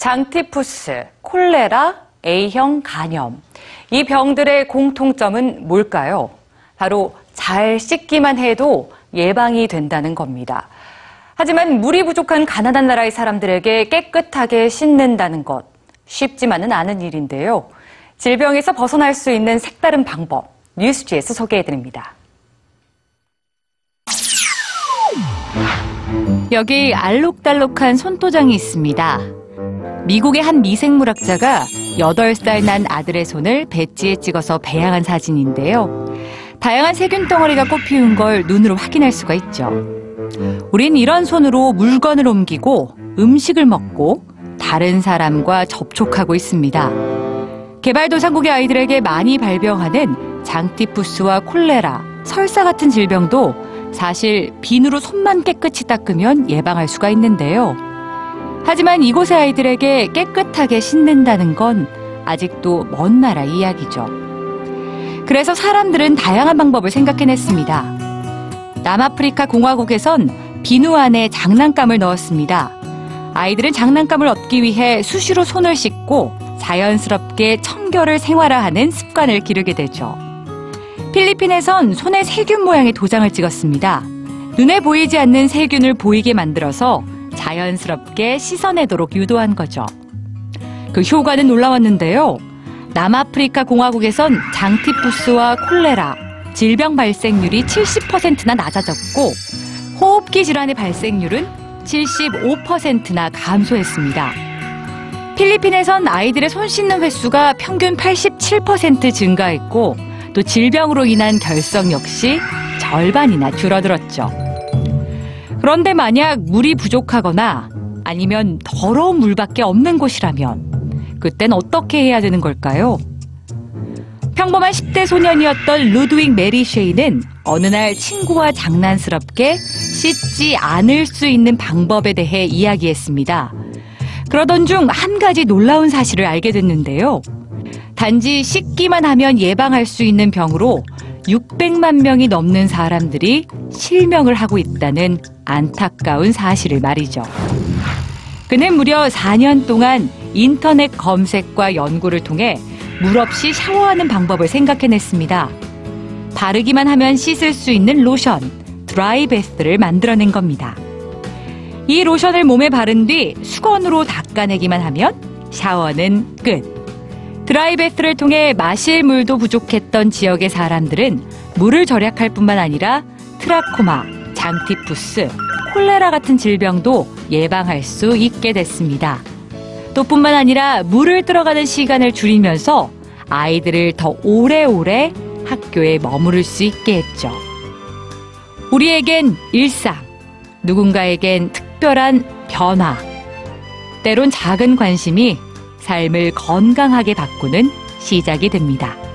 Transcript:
장티푸스, 콜레라, A형 간염. 이 병들의 공통점은 뭘까요? 바로 잘 씻기만 해도 예방이 된다는 겁니다. 하지만 물이 부족한 가난한 나라의 사람들에게 깨끗하게 씻는다는 것 쉽지만은 않은 일인데요. 질병에서 벗어날 수 있는 색다른 방법 뉴스지에서 소개해 드립니다. 여기 알록달록한 손도장이 있습니다. 미국의 한 미생물학자가 8살 난 아들의 손을 배지에 찍어서 배양한 사진인데요. 다양한 세균 덩어리가 꽃피운 걸 눈으로 확인할 수가 있죠. 우린 이런 손으로 물건을 옮기고 음식을 먹고 다른 사람과 접촉하고 있습니다. 개발도상국의 아이들에게 많이 발병하는 장티푸스와 콜레라, 설사 같은 질병도 사실 비누로 손만 깨끗이 닦으면 예방할 수가 있는데요. 하지만 이곳의 아이들에게 깨끗하게 씻는다는 건 아직도 먼 나라 이야기죠. 그래서 사람들은 다양한 방법을 생각해냈습니다. 남아프리카 공화국에선 비누 안에 장난감을 넣었습니다. 아이들은 장난감을 얻기 위해 수시로 손을 씻고 자연스럽게 청결을 생활화하는 습관을 기르게 되죠. 필리핀에선 손에 세균 모양의 도장을 찍었습니다. 눈에 보이지 않는 세균을 보이게 만들어서 자연스럽게 씻어내도록 유도한 거죠. 그 효과는 놀라웠는데요. 남아프리카 공화국에선 장티푸스와 콜레라, 질병 발생률이 70%나 낮아졌고 호흡기 질환의 발생률은 75%나 감소했습니다. 필리핀에선 아이들의 손 씻는 횟수가 평균 87% 증가했고 또 질병으로 인한 결석 역시 절반이나 줄어들었죠. 그런데 만약 물이 부족하거나 아니면 더러운 물밖에 없는 곳이라면 그땐 어떻게 해야 되는 걸까요? 평범한 10대 소년이었던 루드윅 메리 쉐이는 어느 날 친구와 장난스럽게 씻지 않을 수 있는 방법에 대해 이야기했습니다. 그러던 중 한 가지 놀라운 사실을 알게 됐는데요. 단지 씻기만 하면 예방할 수 있는 병으로 600만 명이 넘는 사람들이 실명을 하고 있다는 안타까운 사실을 말이죠. 그는 무려 4년 동안 인터넷 검색과 연구를 통해 물 없이 샤워하는 방법을 생각해냈습니다. 바르기만 하면 씻을 수 있는 로션, 드라이 베스트를 만들어낸 겁니다. 이 로션을 몸에 바른 뒤 수건으로 닦아내기만 하면 샤워는 끝. 드라이 베스트를 통해 마실 물도 부족했던 지역의 사람들은 물을 절약할 뿐만 아니라 트라코마, 장티푸스, 콜레라 같은 질병도 예방할 수 있게 됐습니다. 또 뿐만 아니라 물을 들어가는 시간을 줄이면서 아이들을 더 오래오래 학교에 머무를 수 있게 했죠. 우리에겐 일상, 누군가에겐 특별한 변화, 때론 작은 관심이 삶을 건강하게 바꾸는 시작이 됩니다.